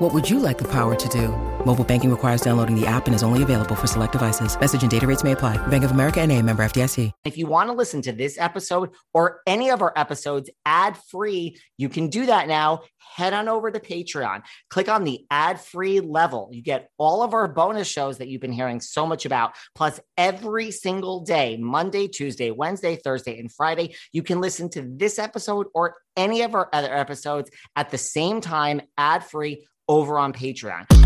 What would you like the power to do? Mobile banking requires downloading the app and is only available for select devices. Message and data rates may apply. Bank of America and a member FDIC. If you want to listen to this episode or any of our episodes ad-free, you can do that now. Head on over to Patreon. Click on the ad-free level. You get all of our bonus shows that you've been hearing so much about, plus every single day, Monday, Tuesday, Wednesday, Thursday, and Friday, you can listen to this episode or any of our other episodes at the same time, ad-free over on Patreon.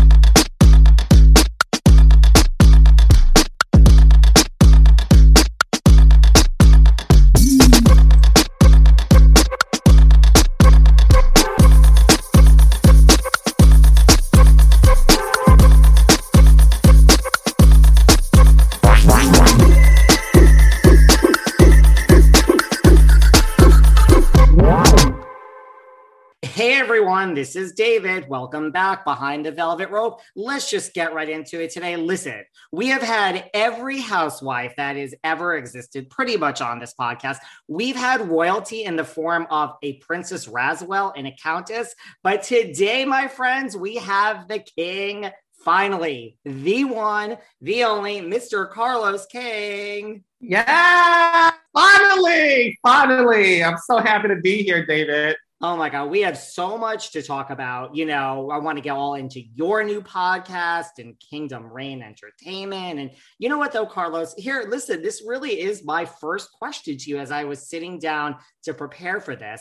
Everyone, this is David. Welcome back behind the velvet rope. Let's just get right into it today. Listen, we have had every housewife that has ever existed pretty much on this podcast. We've had royalty in the form of a Princess Raswell and a Countess, but today, my friends, we have the king. Finally, the one, the only, Mr. Carlos King. Yeah, finally, finally. I'm so happy to be here, David. Oh my God, we have so much to talk about. You know, I want to get all into your new podcast and Kingdom Reign Entertainment. And you know what, though, Carlos? Here, listen, this really is my first question to you as I was sitting down to prepare for this.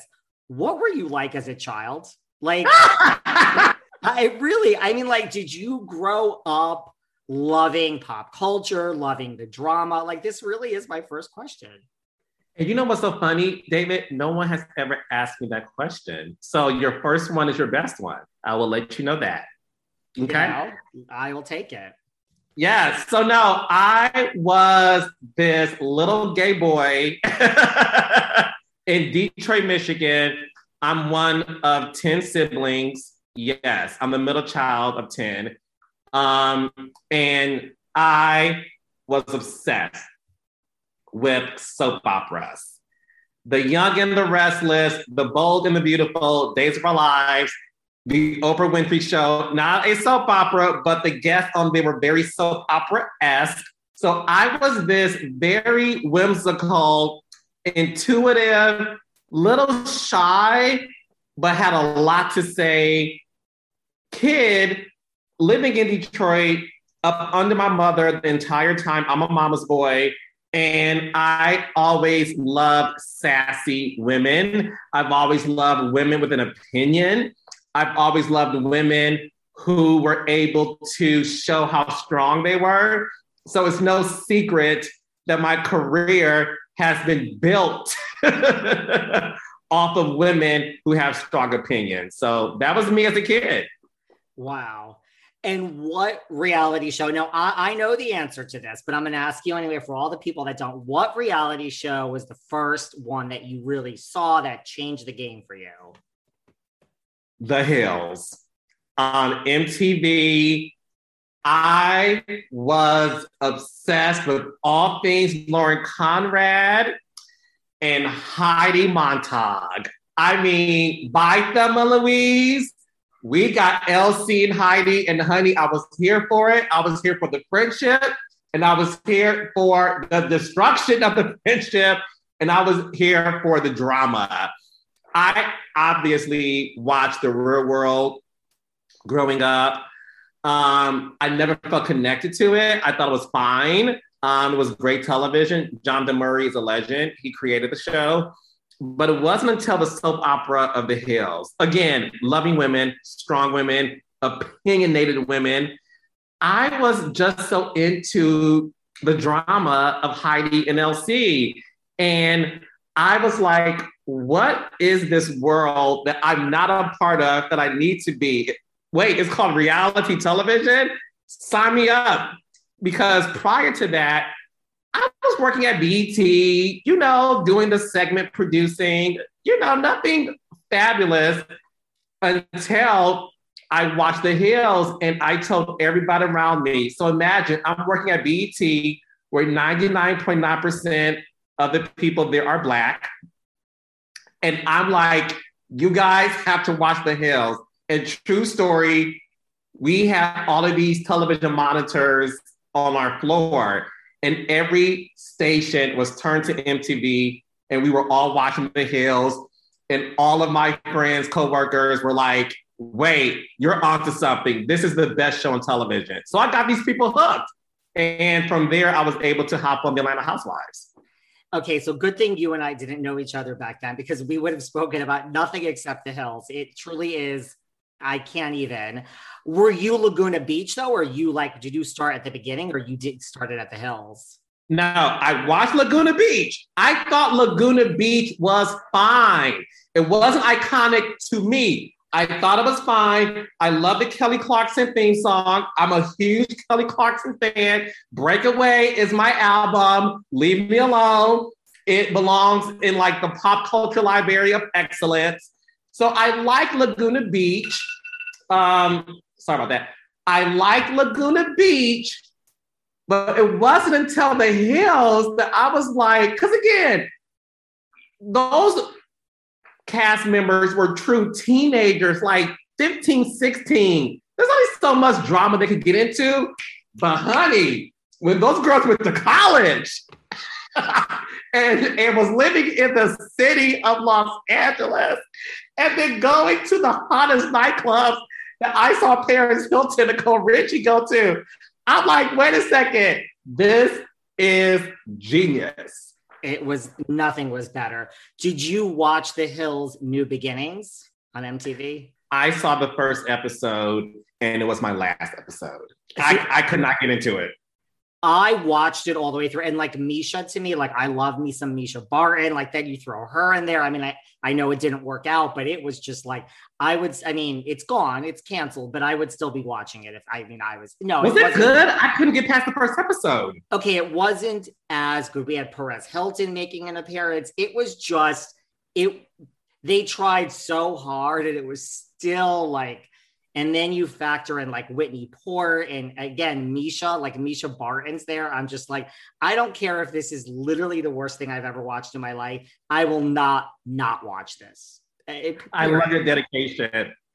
What were you like as a child? Like, I really, I mean, like, did you grow up loving pop culture, loving the drama? Like, this really is my first question. And you know what's so funny, David? No one has ever asked me that question. So your first one is your best one. I will let you know that. Okay. I will take it. Yes. So now I was this little gay boy in Detroit, Michigan. I'm one of 10 siblings. Yes, I'm the middle child of 10. Um, and I was obsessed with soap operas. The Young and the Restless, The Bold and the Beautiful, Days of Our Lives, The Oprah Winfrey Show, not a soap opera, but the guests on there were very soap opera esque. So I was this very whimsical, intuitive, little shy, but had a lot to say kid living in Detroit up under my mother the entire time. I'm a mama's boy. And I always loved sassy women. I've always loved women with an opinion. I've always loved women who were able to show how strong they were. So it's no secret that my career has been built off of women who have strong opinions. So that was me as a kid. Wow. And what reality show? Now, I, I know the answer to this, but I'm going to ask you anyway for all the people that don't. What reality show was the first one that you really saw that changed the game for you? The Hills on MTV. I was obsessed with all things Lauren Conrad and Heidi Montag. I mean, by Thelma Louise, we got LC and Heidi, and honey, I was here for it. I was here for the friendship, and I was here for the destruction of the friendship and I was here for the drama. I obviously watched The Real World growing up. Um, I never felt connected to it. I thought it was fine. Um, it was great television. John DeMurray is a legend. He created the show. But it wasn't until the soap opera of the Hills, again, loving women, strong women, opinionated women. I was just so into the drama of Heidi and LC. And I was like, what is this world that I'm not a part of that I need to be? Wait, it's called reality television? Sign me up. Because prior to that, I was working at BET, you know, doing the segment producing, you know, nothing fabulous until I watched The Hills and I told everybody around me. So imagine I'm working at BET where 99.9% of the people there are Black. And I'm like, you guys have to watch The Hills. And true story, we have all of these television monitors on our floor and every station was turned to MTV, and we were all watching The Hills. And all of my friends, coworkers were like, wait, you're onto something. This is the best show on television. So I got these people hooked. And from there, I was able to hop on the Atlanta Housewives. Okay, so good thing you and I didn't know each other back then because we would have spoken about nothing except the hills. It truly is, I can't even. Were you Laguna Beach though, or you like did you start at the beginning, or you did start it at the hills? No, I watched Laguna Beach. I thought Laguna Beach was fine. It wasn't iconic to me. I thought it was fine. I love the Kelly Clarkson theme song. I'm a huge Kelly Clarkson fan. Breakaway is my album. Leave me alone. It belongs in like the pop culture library of excellence. So I like Laguna Beach. Um, sorry about that. I like Laguna Beach, but it wasn't until the hills that I was like, because again, those cast members were true teenagers, like 15, 16. There's only so much drama they could get into. But honey, when those girls went to college and, and was living in the city of Los Angeles and then going to the hottest nightclubs that I saw Paris Hilton and Nicole Richie go to. I'm like, wait a second, this is genius. It was nothing was better. Did you watch The Hills New Beginnings on MTV? I saw the first episode and it was my last episode. I, I could not get into it. I watched it all the way through. And like Mischa to me, like I love me some Mischa Barton. Like then you throw her in there. I mean, I, I know it didn't work out, but it was just like I would I mean, it's gone, it's canceled, but I would still be watching it if I mean I was no. Was it, it good? I couldn't get past the first episode. Okay, it wasn't as good. We had Perez Hilton making an appearance. It was just it they tried so hard and it was still like and then you factor in like Whitney Port and again, Mischa, like Mischa Barton's there. I'm just like, I don't care if this is literally the worst thing I've ever watched in my life. I will not not watch this. It, I love your dedication.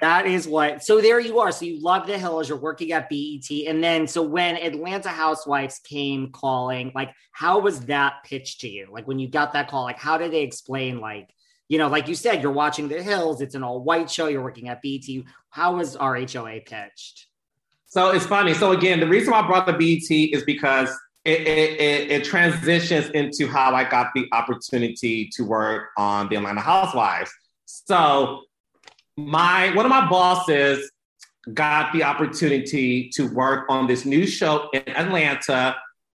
that is what. So there you are. So you love the hills. You're working at BET, and then so when Atlanta Housewives came calling, like how was that pitched to you? Like when you got that call, like how did they explain like you know, like you said, you're watching The Hills. It's an all white show. You're working at BET. How was RHOA pitched? So it's funny. So again, the reason why I brought the BET is because it, it, it, it, transitions into how I got the opportunity to work on the Atlanta Housewives. So my one of my bosses got the opportunity to work on this new show in Atlanta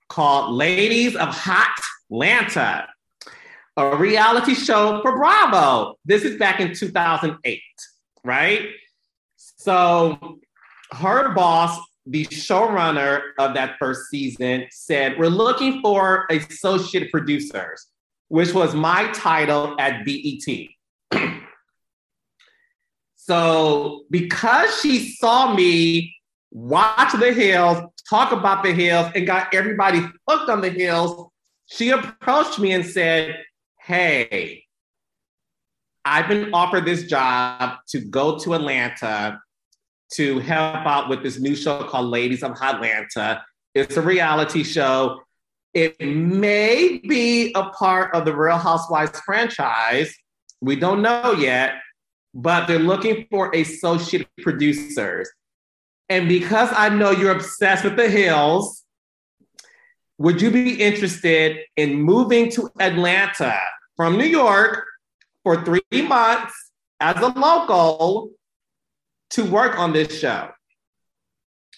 called Ladies of Hot Atlanta a reality show for Bravo. This is back in 2008, right? So her boss, the showrunner of that first season, said, We're looking for associate producers, which was my title at BET. so because she saw me watch the hills, talk about the hills, and got everybody hooked on the hills, she approached me and said, hey, I've been offered this job to go to Atlanta to help out with this new show called Ladies of Atlanta. It's a reality show. It may be a part of the Real Housewives franchise. We don't know yet, but they're looking for associate producers. And because I know you're obsessed with the hills, would you be interested in moving to Atlanta from New York for three months as a local to work on this show?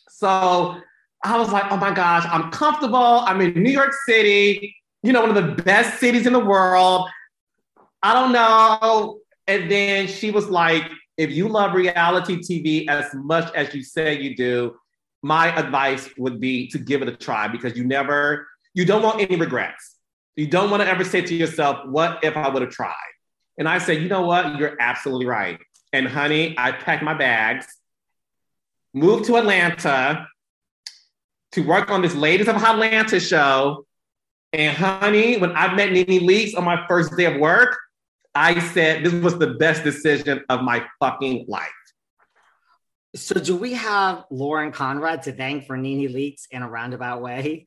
So I was like, oh my gosh, I'm comfortable. I'm in New York City, you know, one of the best cities in the world. I don't know. And then she was like, if you love reality TV as much as you say you do, my advice would be to give it a try because you never, you don't want any regrets. You don't want to ever say to yourself, what if I would have tried? And I said, you know what? You're absolutely right. And honey, I packed my bags, moved to Atlanta to work on this Ladies of Atlanta show. And honey, when I met Nene Leakes on my first day of work, I said this was the best decision of my fucking life. So, do we have Lauren Conrad to thank for Nene Leakes in a roundabout way?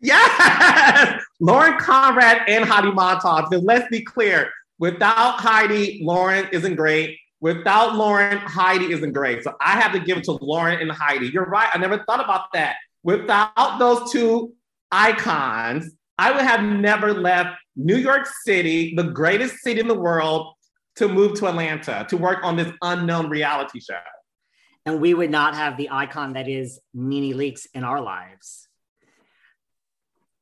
Yes, Lauren Conrad and Heidi Montag. Because let's be clear, without Heidi, Lauren isn't great. Without Lauren, Heidi isn't great. So I have to give it to Lauren and Heidi. You're right. I never thought about that. Without those two icons, I would have never left New York City, the greatest city in the world, to move to Atlanta to work on this unknown reality show. And we would not have the icon that is Nene Leakes in our lives.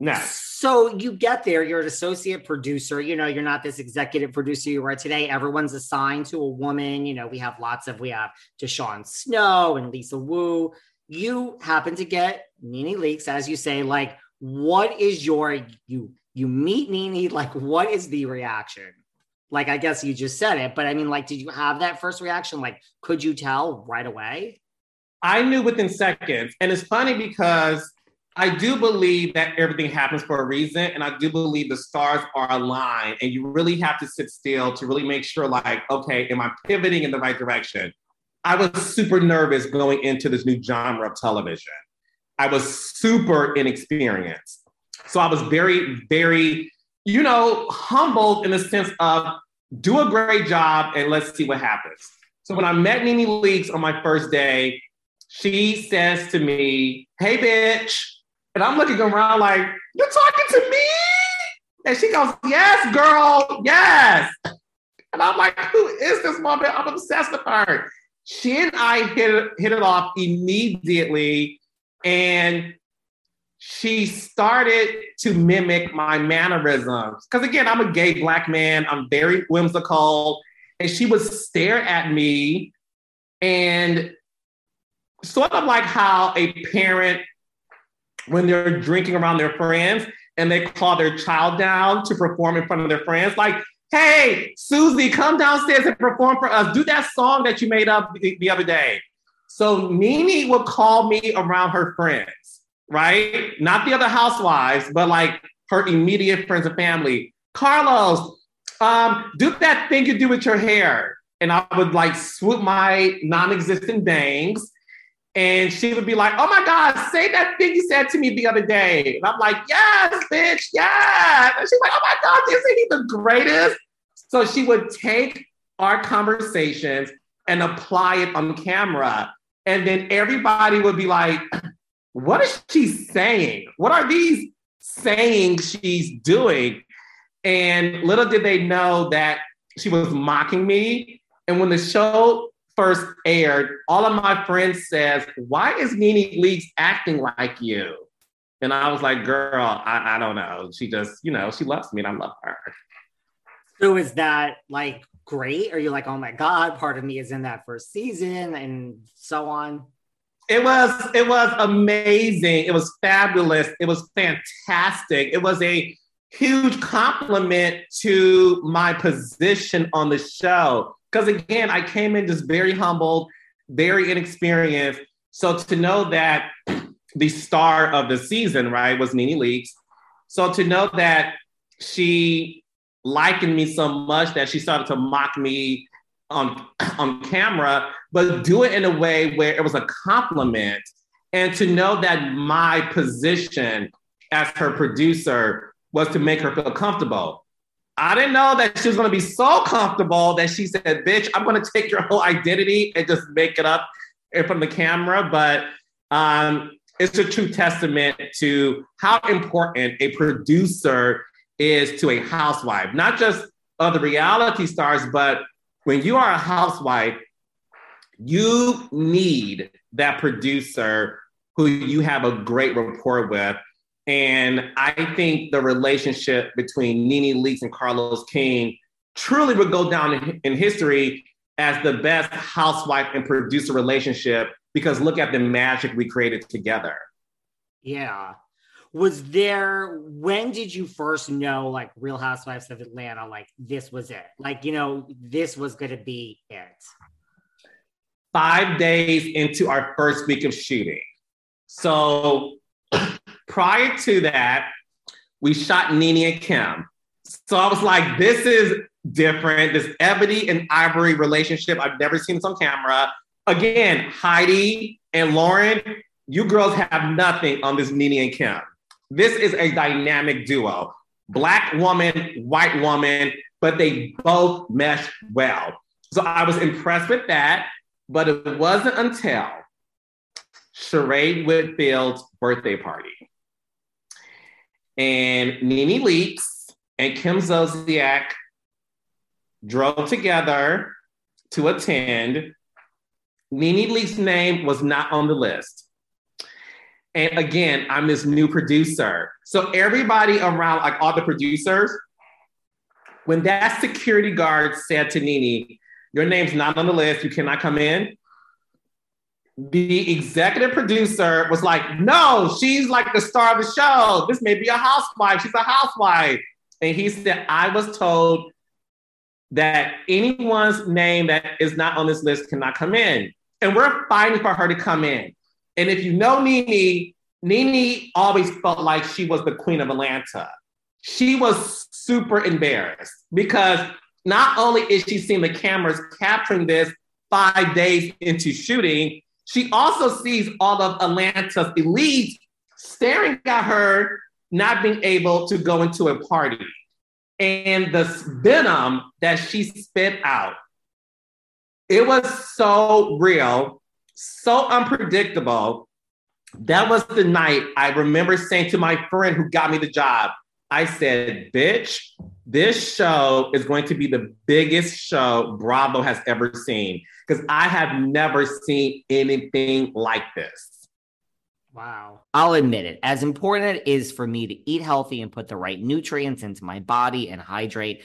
No. So you get there, you're an associate producer. You know, you're not this executive producer you are today. Everyone's assigned to a woman. You know, we have lots of, we have DeShawn Snow and Lisa Wu. You happen to get Nene Leakes, as you say, like, what is your, you, you meet Nene, like, what is the reaction? Like, I guess you just said it, but I mean, like, did you have that first reaction? Like, could you tell right away? I knew within seconds. And it's funny because I do believe that everything happens for a reason. And I do believe the stars are aligned. And you really have to sit still to really make sure, like, okay, am I pivoting in the right direction? I was super nervous going into this new genre of television. I was super inexperienced. So I was very, very, you know, humbled in the sense of do a great job and let's see what happens. So when I met Nene Leakes on my first day, she says to me, Hey, bitch, and I'm looking around like, you're talking to me? And she goes, yes, girl, yes. And I'm like, who is this woman? I'm obsessed with her. She and I hit hit it off immediately. And she started to mimic my mannerisms. Because again, I'm a gay black man, I'm very whimsical. And she would stare at me and sort of like how a parent when they're drinking around their friends and they call their child down to perform in front of their friends. Like, hey, Susie, come downstairs and perform for us. Do that song that you made up the, the other day. So Nene would call me around her friends, right? Not the other housewives, but like her immediate friends and family. Carlos, um, do that thing you do with your hair. And I would like swoop my non existent bangs and she would be like, Oh my God, say that thing you said to me the other day. And I'm like, Yes, bitch, yes. And she's like, Oh my God, isn't he the greatest? So she would take our conversations and apply it on camera. And then everybody would be like, What is she saying? What are these sayings she's doing? And little did they know that she was mocking me. And when the show first aired, all of my friends says, "Why is Nene Leakes acting like you?" And I was like, "Girl, I, I don't know. She just, you know, she loves me, and I love her." So is that like great? Are you like, "Oh my god, part of me is in that first season," and so on? It was it was amazing. It was fabulous. It was fantastic. It was a huge compliment to my position on the show because again, I came in just very humbled, very inexperienced. So to know that the star of the season, right, was Nene Leakes. So to know that she likened me so much that she started to mock me on, on camera, but do it in a way where it was a compliment. And to know that my position as her producer was to make her feel comfortable. I didn't know that she was going to be so comfortable that she said, "Bitch, I'm going to take your whole identity and just make it up in front of the camera." But um, it's a true testament to how important a producer is to a housewife, not just of the reality stars, but when you are a housewife, you need that producer who you have a great rapport with. And I think the relationship between Nene Leakes and Carlos King truly would go down in, in history as the best housewife and producer relationship because look at the magic we created together. Yeah. Was there, when did you first know, like Real Housewives of Atlanta, like this was it? Like, you know, this was going to be it? Five days into our first week of shooting. So prior to that, we shot and Kim. So I was like, this is different. This Ebony and Ivory relationship, I've never seen this on camera. Again, Heidi and Lauren, you girls have nothing on this Nene and Kim. This is a dynamic duo. Black woman, white woman, but they both mesh well. So I was impressed with that, but it wasn't until Sheree Whitfield's birthday party. And Nene Leakes and Kim Zolciak drove together to attend. Nene Leakes' name was not on the list. And again, I'm this new producer. So everybody around, like all the producers, when that security guard said to Nene, Your name's not on the list, you cannot come in, the executive producer was like, no, she's like the star of the show. This may be a housewife. She's a housewife. And he said, I was told that anyone's name that is not on this list cannot come in. And we're fighting for her to come in. And if you know Nene, Nene always felt like she was the queen of Atlanta. She was super embarrassed because not only is she seeing the cameras capturing this five days into shooting, she also sees all of Atlanta's elite staring at her, not being able to go into a party. And the venom that she spit out, it was so real, so unpredictable. That was the night I remember saying to my friend who got me the job, I said, bitch, this show is going to be the biggest show Bravo has ever seen because I have never seen anything like this. Wow. I'll admit it. As important as it is for me to eat healthy and put the right nutrients into my body and hydrate,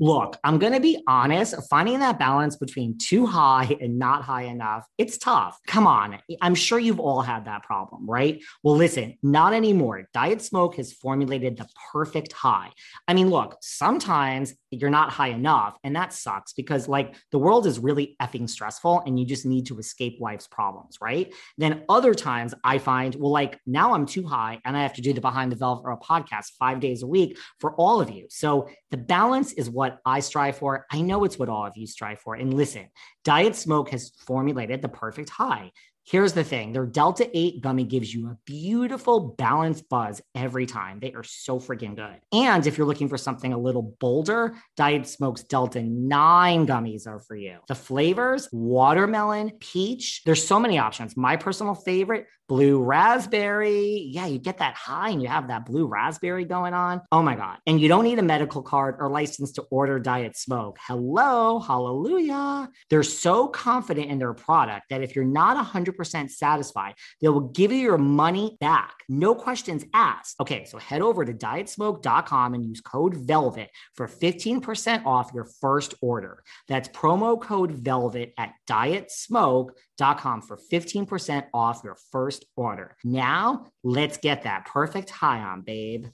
Look, I'm going to be honest, finding that balance between too high and not high enough, it's tough. Come on. I'm sure you've all had that problem, right? Well, listen, not anymore. Diet Smoke has formulated the perfect high. I mean, look, sometimes you're not high enough, and that sucks because, like, the world is really effing stressful and you just need to escape life's problems, right? Then other times I find, well, like, now I'm too high and I have to do the Behind the Velvet podcast five days a week for all of you. So the balance is what what I strive for. I know it's what all of you strive for. And listen, Diet Smoke has formulated the perfect high. Here's the thing their Delta 8 gummy gives you a beautiful balanced buzz every time. They are so freaking good. And if you're looking for something a little bolder, Diet Smoke's Delta 9 gummies are for you. The flavors watermelon, peach, there's so many options. My personal favorite, blue raspberry. Yeah, you get that high and you have that blue raspberry going on. Oh my God. And you don't need a medical card or license to order Diet Smoke. Hello, hallelujah. They're so confident in their product that if you're not 100% satisfied, they will give you your money back. No questions asked. Okay, so head over to dietsmoke.com and use code VELVET for 15% off your first order. That's promo code VELVET at dietsmoke.com for 15% off your first order. Now, let's get that perfect high on, babe.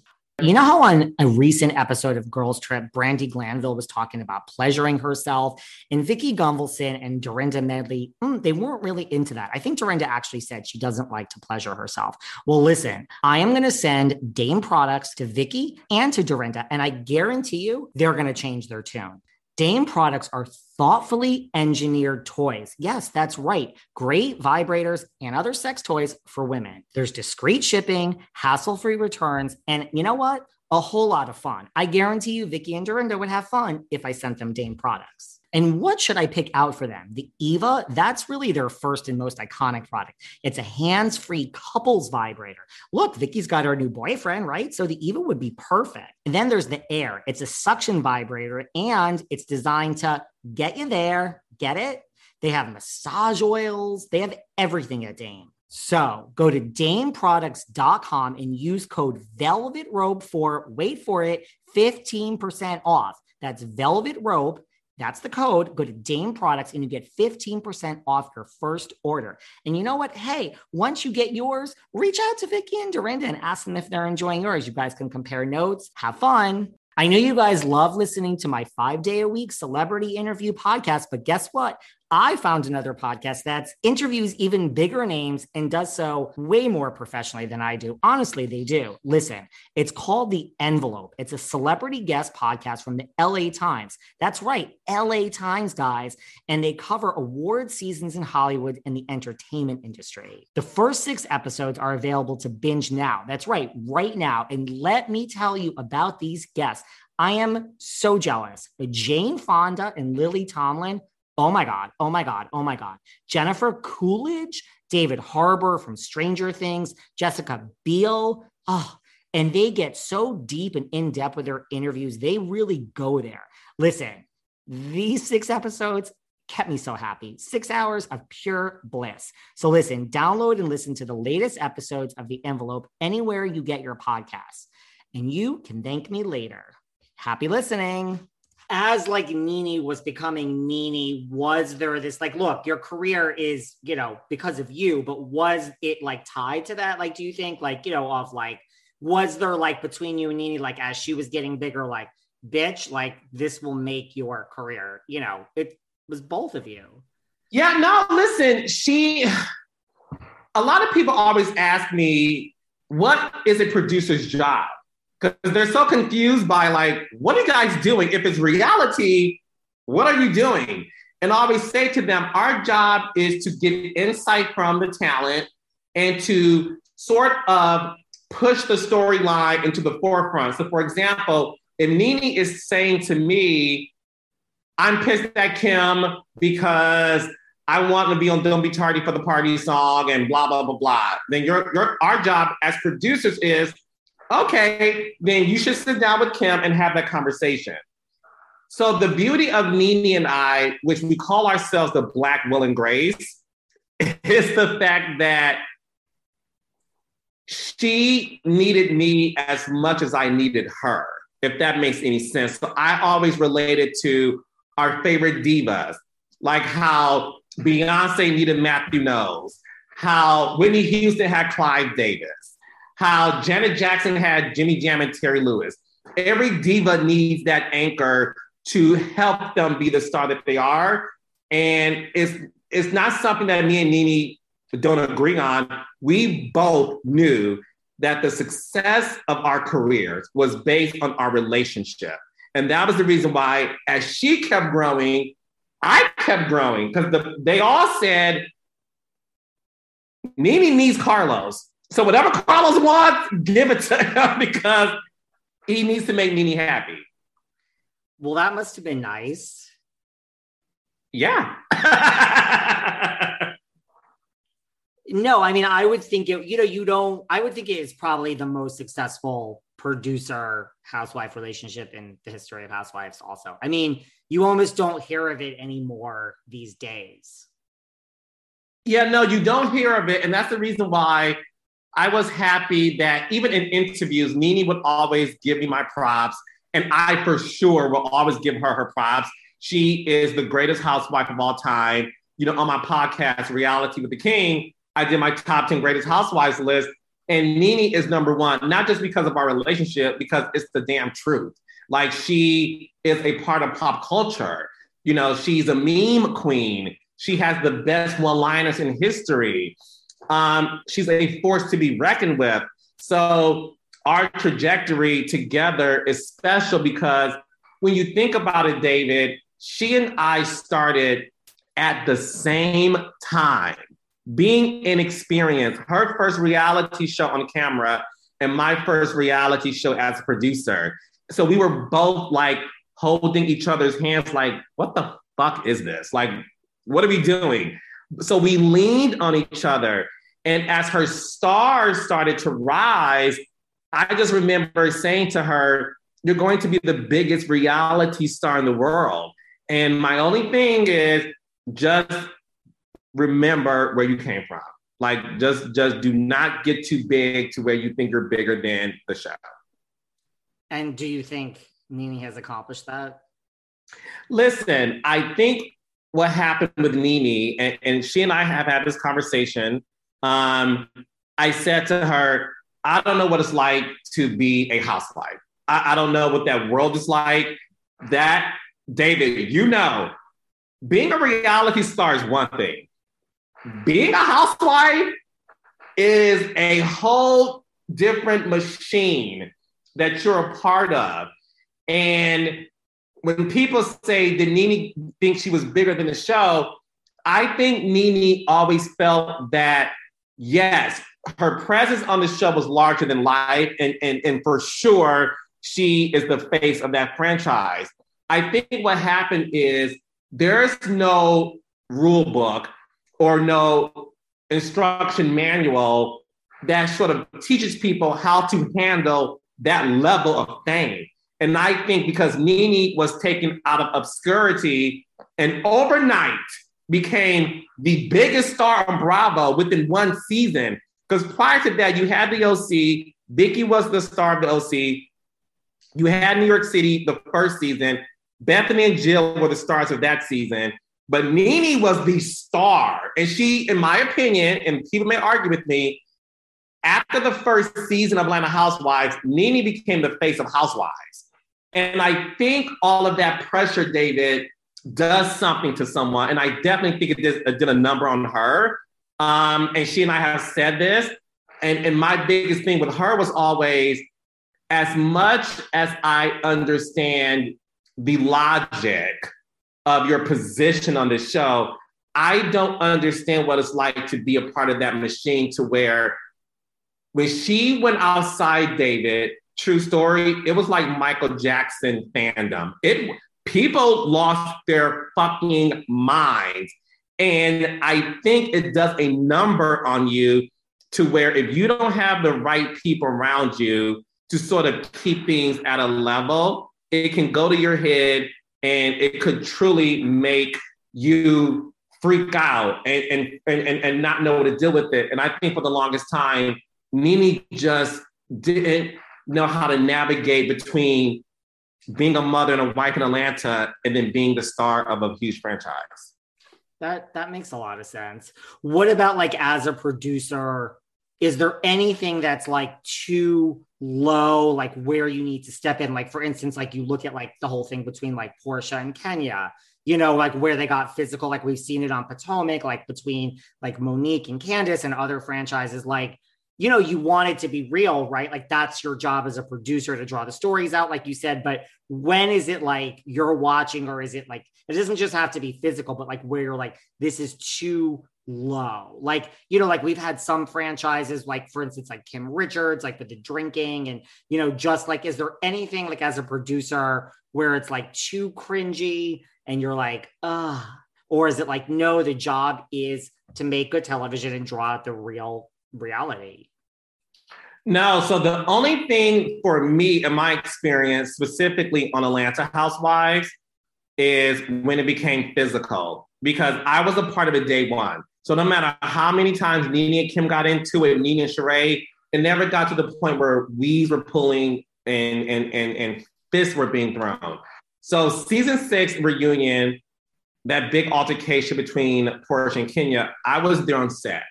You know how on a recent episode of Girls Trip, Brandi Glanville was talking about pleasuring herself, and Vicki Gunvalson and Dorinda Medley, mm, they weren't really into that. I think Dorinda actually said she doesn't like to pleasure herself. Well, listen, I am going to send Dame products to Vicki and to Dorinda, and I guarantee you they're going to change their tune. Dame products are thoughtfully engineered toys. Yes, that's right. Great vibrators and other sex toys for women. There's discreet shipping, hassle free returns, and you know what? A whole lot of fun. I guarantee you, Vicki and Dorinda would have fun if I sent them Dame products. And what should I pick out for them? The Eva, that's really their first and most iconic product. It's a hands free couples vibrator. Look, Vicki's got her new boyfriend, right? So the Eva would be perfect. And then there's the Air, it's a suction vibrator and it's designed to get you there. Get it? They have massage oils, they have everything at Dame. So go to dameproducts.com and use code Velvet Rope for, wait for it, 15% off. That's Velvet Rope that's the code. Go to Dame Products and you get 15% off your first order. And you know what? Hey, once you get yours, reach out to Vicki and Dorinda and ask them if they're enjoying yours. You guys can compare notes, have fun. I know you guys love listening to my five day a week celebrity interview podcast, but guess what? I found another podcast that interviews even bigger names and does so way more professionally than I do. Honestly, they do. Listen, it's called The Envelope. It's a celebrity guest podcast from the LA Times. That's right, LA Times, guys. And they cover award seasons in Hollywood and the entertainment industry. The first six episodes are available to binge now. That's right, right now. And let me tell you about these guests. I am so jealous. Jane Fonda and Lily Tomlin Oh my God. Oh my God. Oh my God. Jennifer Coolidge, David Harbour from Stranger Things, Jessica Biel. Oh, and they get so deep and in depth with their interviews. They really go there. Listen, these six episodes kept me so happy. Six hours of pure bliss. So listen, download and listen to the latest episodes of The Envelope anywhere you get your podcasts. And you can thank me later. Happy listening as like Nene was becoming Nene, was there this like, look, your career is, you know, because of you, but was it like tied to that? Like, do you think like, you know, of like, was there like between you and Nene, like as she was getting bigger, like, bitch, like this will make your career, you know, it was both of you. Yeah, no, listen, she, a lot of people always ask me, what is a producer's job? Because they're so confused by like, what are you guys doing? If it's reality, what are you doing? And I always say to them, our job is to get insight from the talent and to sort of push the storyline into the forefront. So, for example, if Nene is saying to me, I'm pissed at Kim because I want to be on Don't Be Tardy for the Party song and blah, blah, blah, blah, then your, your, our job as producers is okay, then you should sit down with Kim and have that conversation. So the beauty of Nene and I, which we call ourselves the Black Will and Grace, is the fact that she needed me as much as I needed her, if that makes any sense. So I always related to our favorite divas, like how Beyonce needed Matthew Knowles, how Whitney Houston had Clive Davis, how Janet Jackson had Jimmy Jam and Terry Lewis. Every diva needs that anchor to help them be the star that they are. And it's it's not something that me and Nene don't agree on. We both knew that the success of our careers was based on our relationship. And that was the reason why, as she kept growing, I kept growing because the, they all said, Nene needs Carlos. So whatever Carlos wants, give it to him because he needs to make Nene happy. Well, that must have been nice. Yeah. No, I mean, I would think it, you know, you don't, I would think it is probably the most successful producer housewife relationship in the history of housewives, also. I mean, you almost don't hear of it anymore these days. Yeah, no, you don't hear of it. And that's the reason why I was happy that even in interviews, Nene would always give me my props. And I, for sure, will always give her her props. She is the greatest housewife of all time. You know, on my podcast, Reality with the King, I did my top 10 greatest housewives list. And Nene is number one, not just because of our relationship, because it's the damn truth. Like she is a part of pop culture. You know, she's a meme queen. She has the best one liners in history. Um, she's a force to be reckoned with. So our trajectory together is special because when you think about it, David, she and I started at the same time being inexperienced, her first reality show on camera and my first reality show as a producer. So we were both like holding each other's hands, like, what the fuck is this? Like, what are we doing? So we leaned on each other. And as her stars started to rise, I just remember saying to her, You're going to be the biggest reality star in the world. And my only thing is just remember where you came from. Like just just do not get too big to where you think you're bigger than the show. And do you think Nene has accomplished that? Listen, I think what happened with Nene, and, and she and I have had this conversation. Um, I said to her, I don't know what it's like to be a housewife. I, I don't know what that world is like. That, David, you know, being a reality star is one thing being a housewife is a whole different machine that you're a part of. And when people say that Nene thinks she was bigger than the show, I think Nene always felt that, yes, her presence on the show was larger than life. And, and, and for sure, she is the face of that franchise. I think what happened is there's no rule book or no instruction manual that sort of teaches people how to handle that level of fame. And I think because Nene was taken out of obscurity and overnight became the biggest star on Bravo within one season. Because prior to that, you had the OC, Vicki was the star of the OC. You had New York City the first season. Bethany and Jill were the stars of that season. But Nene was the star. And she, in my opinion, and people may argue with me, after the first season of Atlanta Housewives, Nene became the face of Housewives. And I think all of that pressure, David, does something to someone. And I definitely think it did, it did a number on her. Um, and she and I have said this. And, and my biggest thing with her was always as much as I understand the logic of your position on the show, I don't understand what it's like to be a part of that machine to where when she went outside David, true story, it was like Michael Jackson fandom. It people lost their fucking minds. And I think it does a number on you to where if you don't have the right people around you to sort of keep things at a level, it can go to your head and it could truly make you freak out and, and, and, and not know what to deal with it. And I think for the longest time, Nene just didn't know how to navigate between being a mother and a wife in Atlanta and then being the star of a huge franchise. That that makes a lot of sense. What about like as a producer? Is there anything that's like too low, like where you need to step in. Like, for instance, like you look at like the whole thing between like Porsha and Kenya, you know, like where they got physical, like we've seen it on Potomac, like between like Monique and Candiace and other franchises, like, you know, you want it to be real, right? Like that's your job as a producer to draw the stories out, like you said. But when is it like you're watching, or is it like it doesn't just have to be physical, but like where you're like, this is too low. Like, you know, like we've had some franchises, like for instance, like Kim Richards, like with the drinking, and you know, just like, is there anything like as a producer where it's like too cringy and you're like, ah, Or is it like, no, the job is to make good television and draw out the real reality? No, so the only thing for me in my experience, specifically on Atlanta Housewives, is when it became physical because I was a part of it day one. So no matter how many times Nene and Kim got into it, Nene and Sheree, it never got to the point where weeds were pulling and and and, and fists were being thrown. So season six reunion, that big altercation between Porsha and Kenya, I was there on set.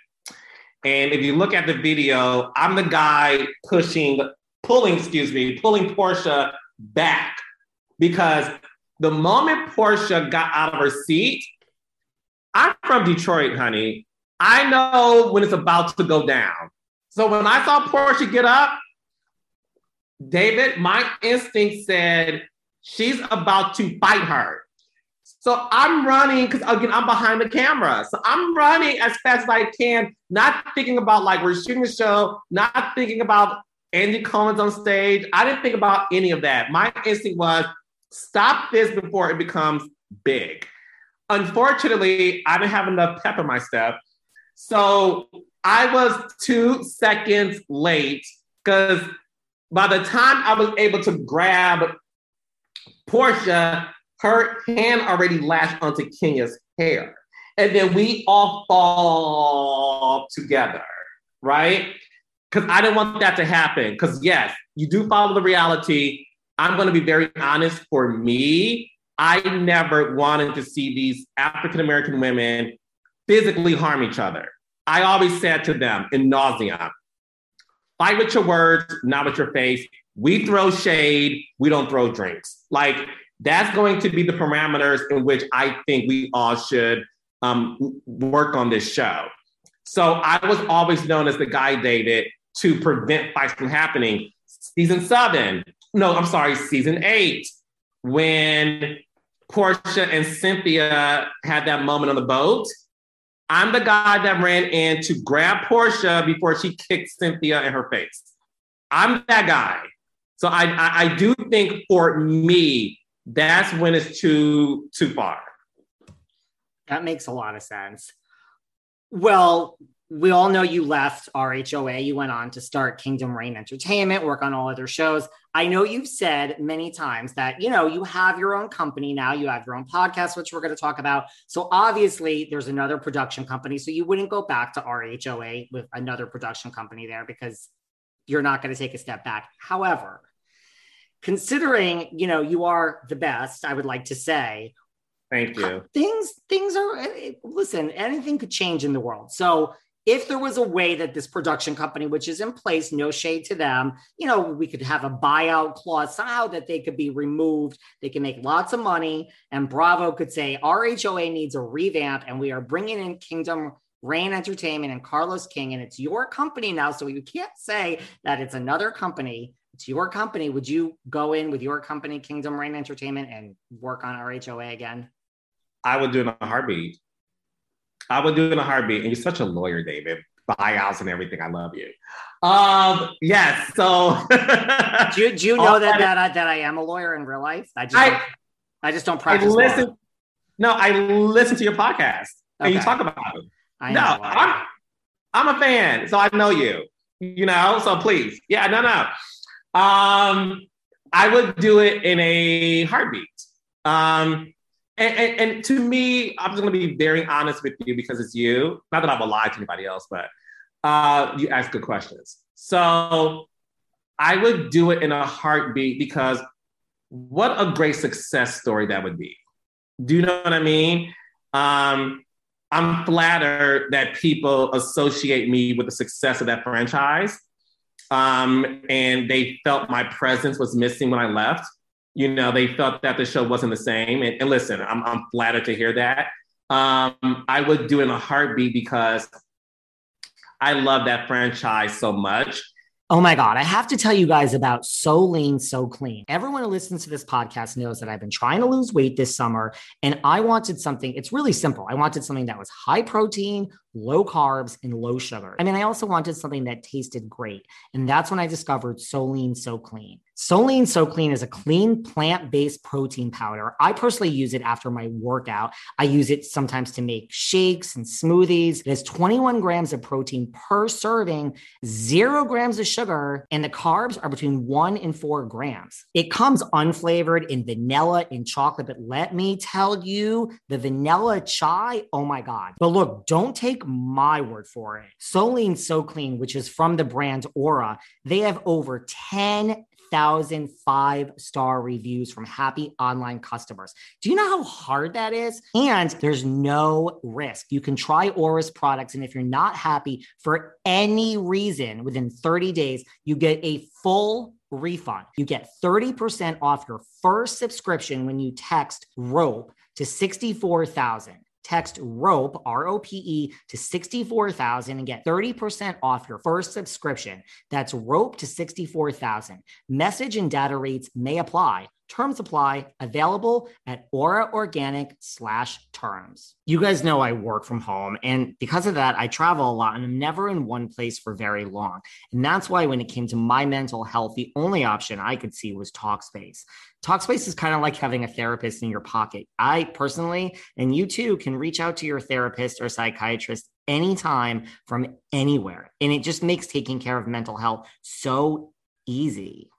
And if you look at the video, I'm the guy pushing, pulling, excuse me, pulling Porsha back because the moment Porsha got out of her seat, I'm from Detroit, honey. I know when it's about to go down. So when I saw Porsha get up, David, my instinct said she's about to fight her. So I'm running because again, I'm behind the camera. So I'm running as fast as I can, not thinking about like we're shooting the show, not thinking about Andy Cohen's on stage. I didn't think about any of that. My instinct was stop this before it becomes big. Unfortunately, I didn't have enough pep in my step. So I was two seconds late because by the time I was able to grab Porsha, her hand already lashed onto Kenya's hair. And then we all fall together, right? Because I didn't want that to happen. Because, yes, you do follow the reality. I'm going to be very honest for me. I never wanted to see these African American women physically harm each other. I always said to them in nausea, fight with your words, not with your face. We throw shade, we don't throw drinks. Like, that's going to be the parameters in which I think we all should um, work on this show. So I was always known as the guy, David, to prevent fights from happening. Season seven, no, I'm sorry, season eight, when Porsha and Cynthia had that moment on the boat. I'm the guy that ran in to grab Porsha before she kicked Cynthia in her face. I'm that guy. So I, I, I do think for me, that's when it's too too far. That makes a lot of sense. Well, we all know you left RHOA. You went on to start Kingdom Reign Entertainment, work on all other shows. I know you've said many times that, you know, you have your own company now, you have your own podcast, which we're going to talk about. So obviously, there's another production company. So you wouldn't go back to RHOA with another production company there because you're not going to take a step back. However, considering you know you are the best i would like to say. Thank you. Things things are eh, eh, listen anything could change in the world. So if there was a way that this production company which is in place no shade to them you know we could have a buyout clause somehow that they could be removed. They can make lots of money and bravo could say rhoa needs a revamp and we are bringing in kingdom Reign Entertainment and Carlos King, and it's your company now. So you can't say that it's another company it's your company. Would you go in with your company, Kingdom Reign Entertainment, and work on RHOA again? I would do it in a heartbeat. I would do it in a heartbeat. And you're such a lawyer, David. Buyouts and everything. I love you. Um, yes. So do, you, do you know that that I, that I am a lawyer in real life? I just I, don't, I just don't practice. I listen. Law. No, I listen to your podcast okay. and you talk about it. I no, I'm, I'm a fan, so I know you. You know, so please, yeah, no, no. Um, I would do it in a heartbeat. Um, and, and, and to me, I'm just to be very honest with you because it's you. Not that I will lie to anybody else, but uh, you ask good questions. So I would do it in a heartbeat because what a great success story that would be. Do you know what I mean? Um, I'm flattered that people associate me with the success of that franchise um, and they felt my presence was missing when I left. You know, they felt that the show wasn't the same. And, and listen, I'm, I'm flattered to hear that. Um, I would do it in a heartbeat because I love that franchise so much. Oh my God. I have to tell you guys about So Lean, So Clean. Everyone who listens to this podcast knows that I've been trying to lose weight this summer and I wanted something, it's really simple. I wanted something that was high protein, low carbs, and low sugar. I mean, I also wanted something that tasted great. And that's when I discovered So Lean, So Clean. So Lean So Clean is a clean plant based protein powder. I personally use it after my workout. I use it sometimes to make shakes and smoothies. It has 21 grams of protein per serving, zero grams of sugar, and the carbs are between one and four grams. It comes unflavored in vanilla and chocolate, but let me tell you, the vanilla chai, oh my God. But look, don't take my word for it. So Lean So Clean, which is from the brand Ora, they have over 10 thousand five star reviews from happy online customers. Do you know how hard that is? And there's no risk. You can try Ora's products, and if you're not happy for any reason within 30 days, you get a full refund. You get 30% off your first subscription when you text ROPE to 64,000. Text ROPE, R O P E, to 64,000 and get 30% off your first subscription. That's ROPE to 64,000. Message and data rates may apply. Terms apply, available at Ora Organic slash terms. You guys know I work from home, and because of that, I travel a lot and I'm never in one place for very long. And that's why when it came to my mental health, the only option I could see was Talkspace. Talkspace is kind of like having a therapist in your pocket. I personally, and you too, can reach out to your therapist or psychiatrist anytime from anywhere. And it just makes taking care of mental health so easy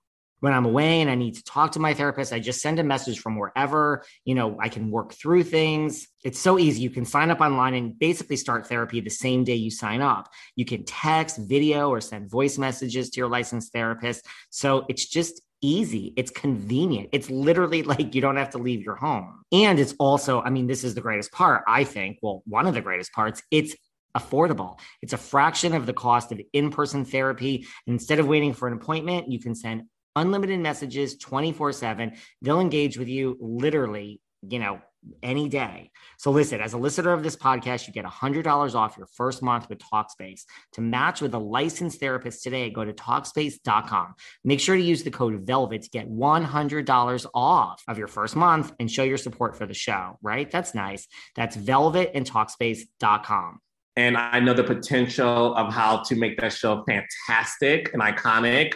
when I'm away and I need to talk to my therapist, I just send a message from wherever, you know, I can work through things. It's so easy. You can sign up online and basically start therapy the same day you sign up. You can text, video, or send voice messages to your licensed therapist. So it's just easy. It's convenient. It's literally like you don't have to leave your home. And it's also, I mean, this is the greatest part, I think. Well, one of the greatest parts, it's affordable. It's a fraction of the cost of in person therapy. Instead of waiting for an appointment, you can send unlimited messages 24 7. They'll engage with you literally, you know, any day. So listen, as a listener of this podcast, you get $100 off your first month with Talkspace. To match with a licensed therapist today, go to Talkspace.com. Make sure to use the code VELVET to get $100 off of your first month and show your support for the show, right? That's nice. That's Velvet and Talkspace.com. And I know the potential of how to make that show fantastic and iconic.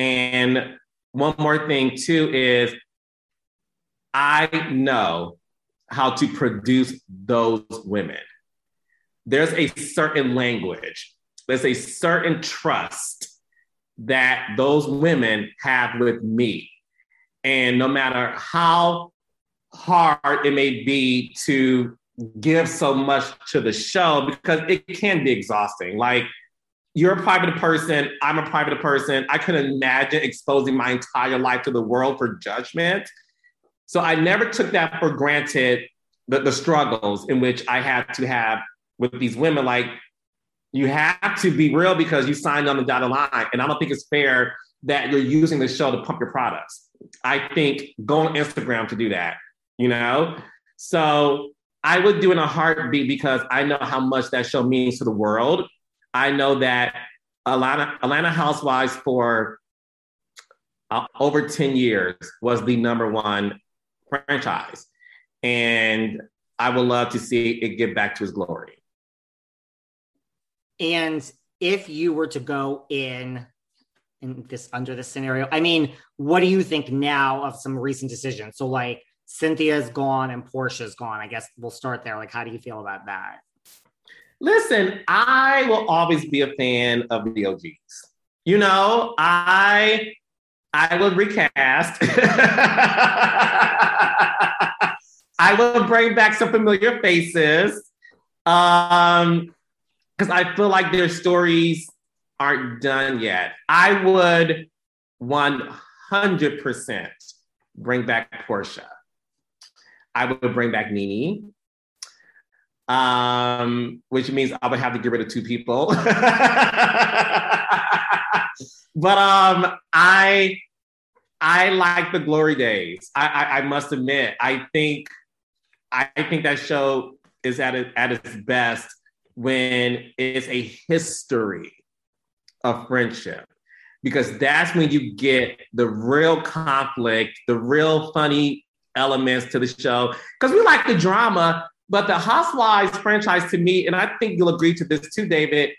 And one more thing too is I know how to produce those women. There's a certain language, there's a certain trust that those women have with me. And no matter how hard it may be to give so much to the show, because it can be exhausting. Like, you're a private person, I'm a private person. I couldn't imagine exposing my entire life to the world for judgment. So I never took that for granted, the, the struggles in which I had to have with these women. Like, you have to be real because you signed on the dotted line. And I don't think it's fair that you're using the show to pump your products. I think go on Instagram to do that, you know? So I would do in a heartbeat because I know how much that show means to the world I know that Atlanta, Atlanta Housewives for uh, over 10 years was the number one franchise. And I would love to see it get back to its glory. And if you were to go in in this under this scenario, I mean, what do you think now of some recent decisions? So like Cynthia's gone and Porsha's gone. I guess we'll start there. Like, how do you feel about that? Listen, I will always be a fan of the OGs. You know, I I will recast. I will bring back some familiar faces. Um, because I feel like their stories aren't done yet. I would 100% bring back Porsha. I would bring back NeNe um, which means I would have to get rid of two people. but um, I I like the glory days. I, I, I must admit, I think I think that show is at at its best when it's a history of friendship because that's when you get the real conflict, the real funny elements to the show. Because we like the drama, but the Housewives franchise to me, and I think you'll agree to this too, David,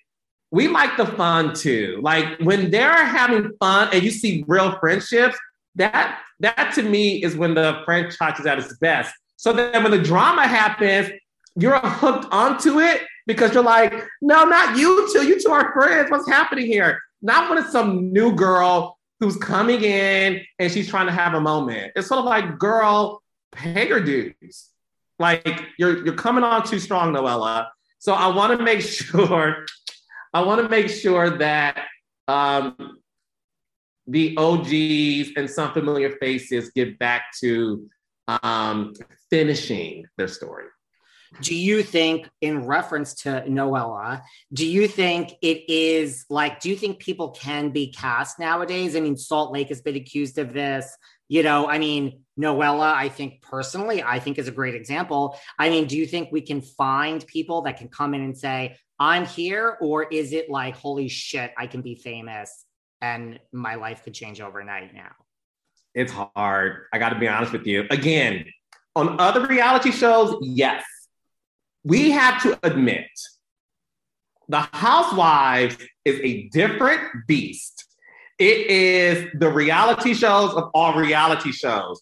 we like the fun too. Like when they're having fun and you see real friendships, that that to me is when the franchise is at its best. So then when the drama happens, you're hooked onto it because you're like, no, not you two. You two are friends. What's happening here? Not when it's some new girl who's coming in and she's trying to have a moment. It's sort of like, girl, pay your dues. Like you're you're coming on too strong, Noella. So I want to make sure, I want to make sure that um, the OGs and some familiar faces get back to um, finishing their story. Do you think, in reference to Noella, do you think it is like, do you think people can be cast nowadays? I mean, Salt Lake has been accused of this. You know, I mean, Noella, I think personally, I think is a great example. I mean, do you think we can find people that can come in and say, I'm here? Or is it like, holy shit, I can be famous and my life could change overnight now? It's hard. I got to be honest with you. Again, on other reality shows, yes. We have to admit the Housewives is a different beast. It is the reality shows of all reality shows.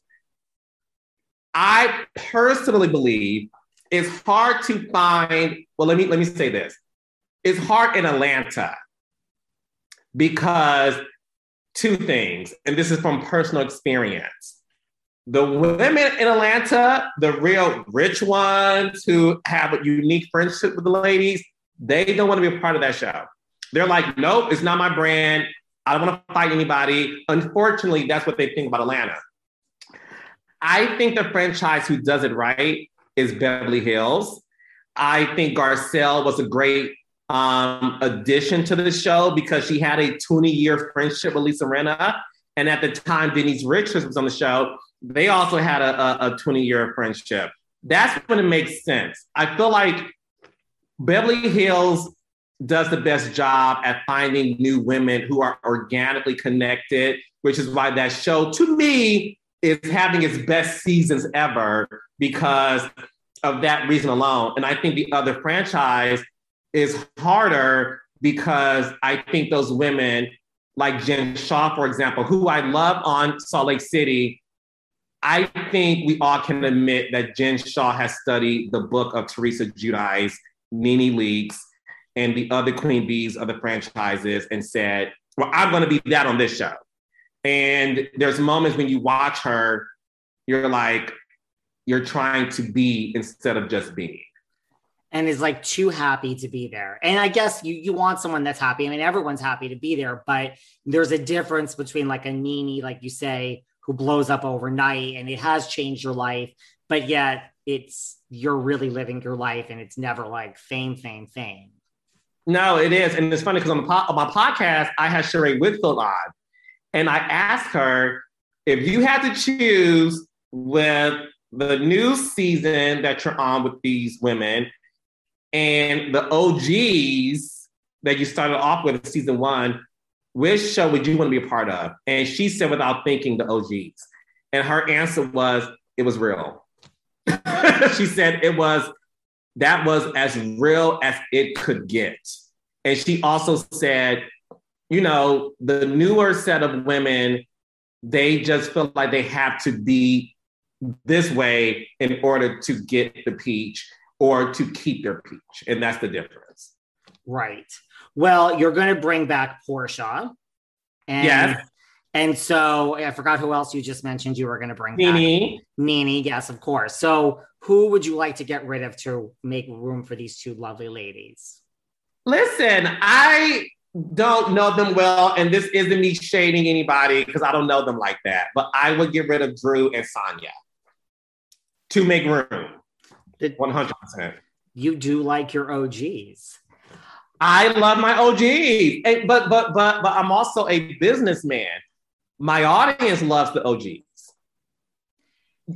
I personally believe it's hard to find, well, let me let me say this. It's hard in Atlanta because two things, and this is from personal experience. The women in Atlanta, the real rich ones who have a unique friendship with the ladies, they don't want to be a part of that show. They're like, nope, it's not my brand. I don't want to fight anybody. Unfortunately, that's what they think about Atlanta. I think the franchise who does it right is Beverly Hills. I think Garcelle was a great um, addition to the show because she had a 20 year friendship with Lisa Rinna. And at the time Denise Richards was on the show, they also had a 20 year friendship. That's when it makes sense. I feel like Beverly Hills does the best job at finding new women who are organically connected, which is why that show, to me, is having its best seasons ever because of that reason alone. And I think the other franchise is harder because I think those women, like Jen Shah, for example, who I love on Salt Lake City, I think we all can admit that Jen Shah has studied the book of Teresa Giudice, NeNe Leakes, and the other queen bees of the franchises and said, well, I'm going to be that on this show. And there's moments when you watch her, you're like, you're trying to be instead of just being and is like too happy to be there. And I guess you you want someone that's happy. I mean, everyone's happy to be there, but there's a difference between like a NeNe, like you say, who blows up overnight and it has changed your life, but yet it's you're really living your life and it's never like fame, fame, fame. No, it is. And it's funny because on, po- on, my podcast, I had Sheree Whitfield on. And I asked her if you had to choose with the new season that you're on with these women and the OGs that you started off with season one, which show would you want to be a part of? And she said, without thinking, the OGs. And her answer was, it was real. she said it was, that was as real as it could get. And she also said, you know, the newer set of women, they just feel like they have to be this way in order to get the peach or to keep their peach. And that's the difference. Right. Well, you're going to bring back Porsha. And, yes. And so I forgot who else you just mentioned you were going to bring NeNe. back. NeNe, yes, of course. So who would you like to get rid of to make room for these two lovely ladies? Listen, I don't know them well, and this isn't me shading anybody because I don't know them like that. But I would get rid of Drew and Sanya to make room. One hundred percent. You do like your OGs. I love my OGs, and, but but but but I'm also a businessman. My audience loves the OGs.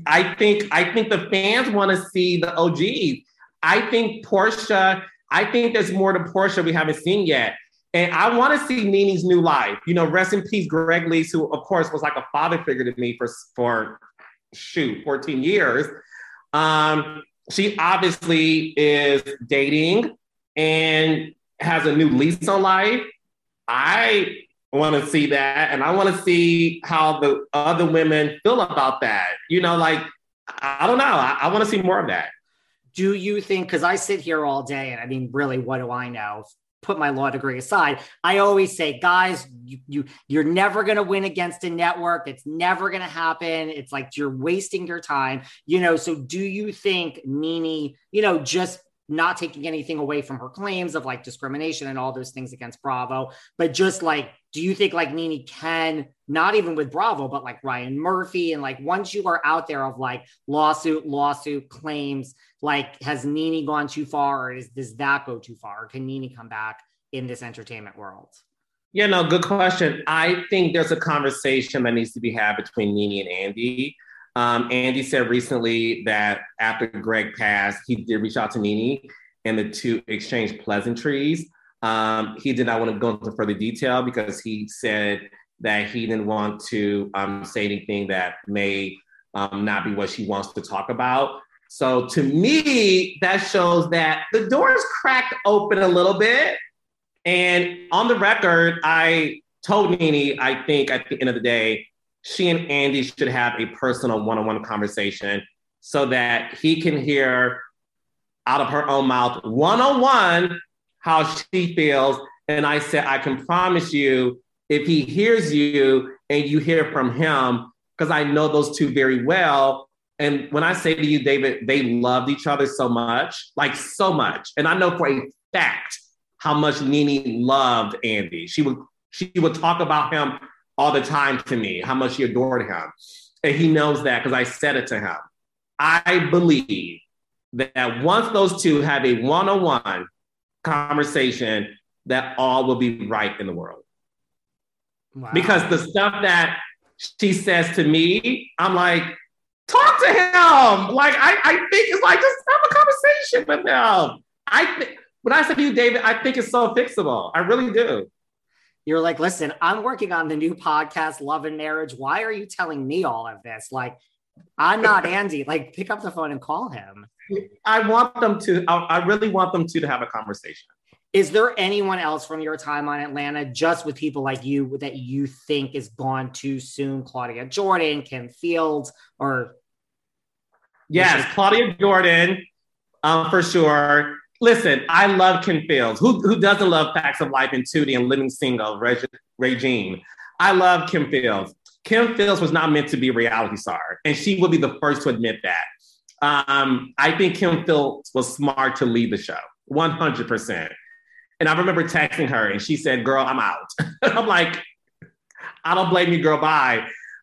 I think I think the fans want to see the OGs. I think Porsha, I think there's more to Porsha we haven't seen yet. And I want to see NeNe's new life. You know, rest in peace, Greg Leakes, who of course was like a father figure to me for for shoot 14 years. Um, she obviously is dating and has a new lease on life. I I want to see that. And I want to see how the other women feel about that. You know, like, I don't know. I, I want to see more of that. Do you think, because I sit here all day and I mean, really, what do I know? Put my law degree aside. I always say, guys, you, you you're never gonna win against a network. It's never gonna happen. It's like you're wasting your time, you know. So do you think NeNe, you know, just not taking anything away from her claims of like discrimination and all those things against Bravo, but just like, do you think like NeNe can not even with Bravo, but like Ryan Murphy and like once you are out there of like lawsuit, lawsuit claims, like has NeNe gone too far, or is does that go too far? Or can NeNe come back in this entertainment world? Yeah, no, good question. I think there's a conversation that needs to be had between NeNe and Andy. Um, Andy said recently that after Greg passed, he did reach out to NeNe and the two exchanged pleasantries. Um, he did not want to go into further detail because he said that he didn't want to um, say anything that may um, not be what she wants to talk about. So to me, that shows that the door is cracked open a little bit. And on the record, I told NeNe, I think at the end of the day, she and Andy should have a personal one on one conversation so that he can hear out of her own mouth, one on one, how she feels. And I said, I can promise you, if he hears you and you hear from him, because I know those two very well. And when I say to you, David, they loved each other so much, like so much. And I know for a fact how much NeNe loved Andy. She would she would talk about him all the time to me, how much she adored him. And he knows that because I said it to him. I believe that once those two have a one on one conversation, that all will be right in the world. Wow. Because the stuff that she says to me, I'm like, talk to him. Like, I, I think it's like, just have a conversation with him. I think, when I said to you, David, I think it's so fixable. I really do you're like, listen, I'm working on the new podcast, Love and Marriage. Why are you telling me all of this? Like, I'm not Andy. Like, pick up the phone and call him. I want them to, I, really want them to, to have a conversation. Is there anyone else from your time on Atlanta, just with people like you, that you think is gone too soon? Claudia Jordan, Kim Fields, or? Yes, Claudia Jordan, um, for sure. Listen, I love Kim Fields. Who, who doesn't love Facts of Life and Tootie and Living Single, Reg- Regine? I love Kim Fields. Kim Fields was not meant to be a reality star, and she would be the first to admit that. Um, I think Kim Fields was smart to leave the show, 100%. And I remember texting her, and she said, Girl, I'm out. I'm like, I don't blame you, girl, bye.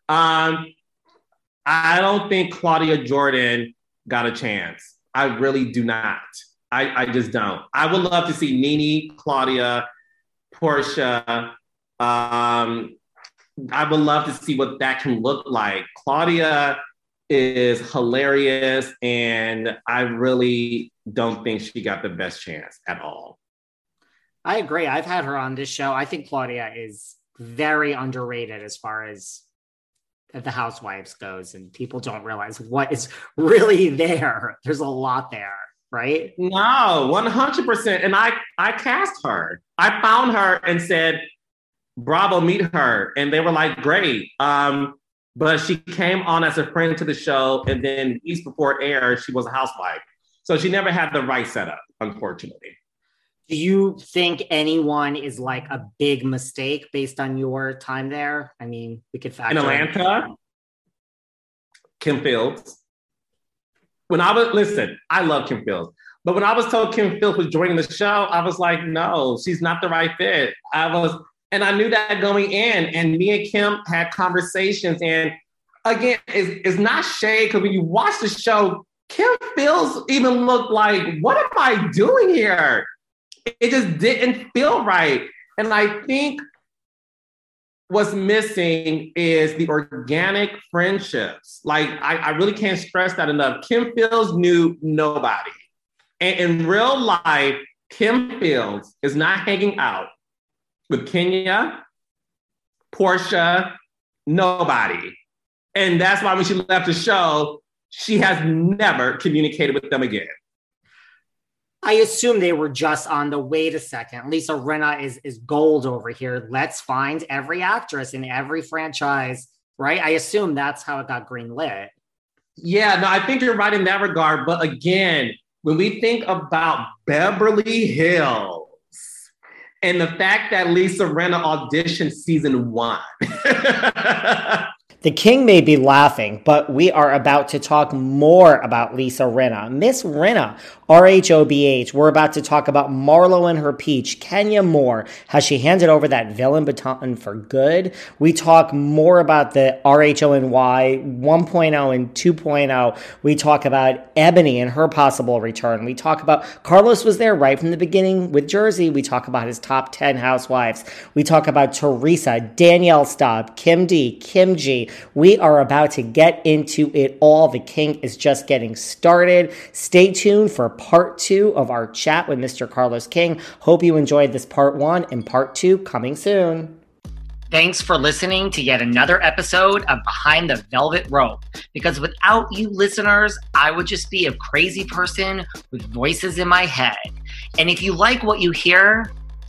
Um, I don't think Claudia Jordan got a chance. I really do not. I, I just don't. I would love to see NeNe, Claudia, Porsha. Um, I would love to see what that can look like. Claudia is hilarious, and I really don't think she got the best chance at all. I agree. I've had her on this show. I think Claudia is very underrated as far as the housewives goes and people don't realize what is really there there's a lot there right? No, 100%. And I, I cast her. I found her and said, Bravo, meet her. And they were like, great. Um, but she came on as a friend to the show. And then weeks before air, she was a housewife. So she never had the right setup, unfortunately. Do you think anyone is like a big mistake based on your time there? I mean, we could factor in Atlanta. In. Kim Fields when I was listen, I love Kim Fields. But when I was told Kim Fields was joining the show, I was like, no, she's not the right fit. I was, and I knew that going in. And me and Kim had conversations. And again, it's, it's not shade because when you watch the show, Kim Fields even looked like, what am I doing here? It just didn't feel right. And I think what's missing is the organic friendships. Like, I, I, really can't stress that enough. Kim Fields knew nobody. And in real life, Kim Fields is not hanging out with Kenya, Porsha, nobody. And that's why when she left the show, she has never communicated with them again. I assume they were just on the wait a second. Lisa Rinna is is gold over here. Let's find every actress in every franchise, right? I assume that's how it got greenlit. Yeah, no, I think you're right in that regard. But again, when we think about Beverly Hills and the fact that Lisa Rinna auditioned season one. The king may be laughing, but we are about to talk more about Lisa Rinna. Miss Rinna RHOBH, we're about to talk about Marlo and her peach. Kenya Moore, has she handed over that villain baton for good? We talk more about the RHONY 1.0 and 2.0. We talk about Eboni and her possible return. We talk about Carlos was there right from the beginning with Jersey. We talk about his top 10 housewives. We talk about Teresa, Danielle Staub, Kim D, Kim G. We are about to get into it all. The king is just getting started. Stay tuned for part two of our chat with Mr. Carlos King. Hope you enjoyed this part one and part two coming soon. Thanks for listening to yet another episode of Behind the Velvet Rope. Because without you listeners, I would just be a crazy person with voices in my head. And if you like what you hear,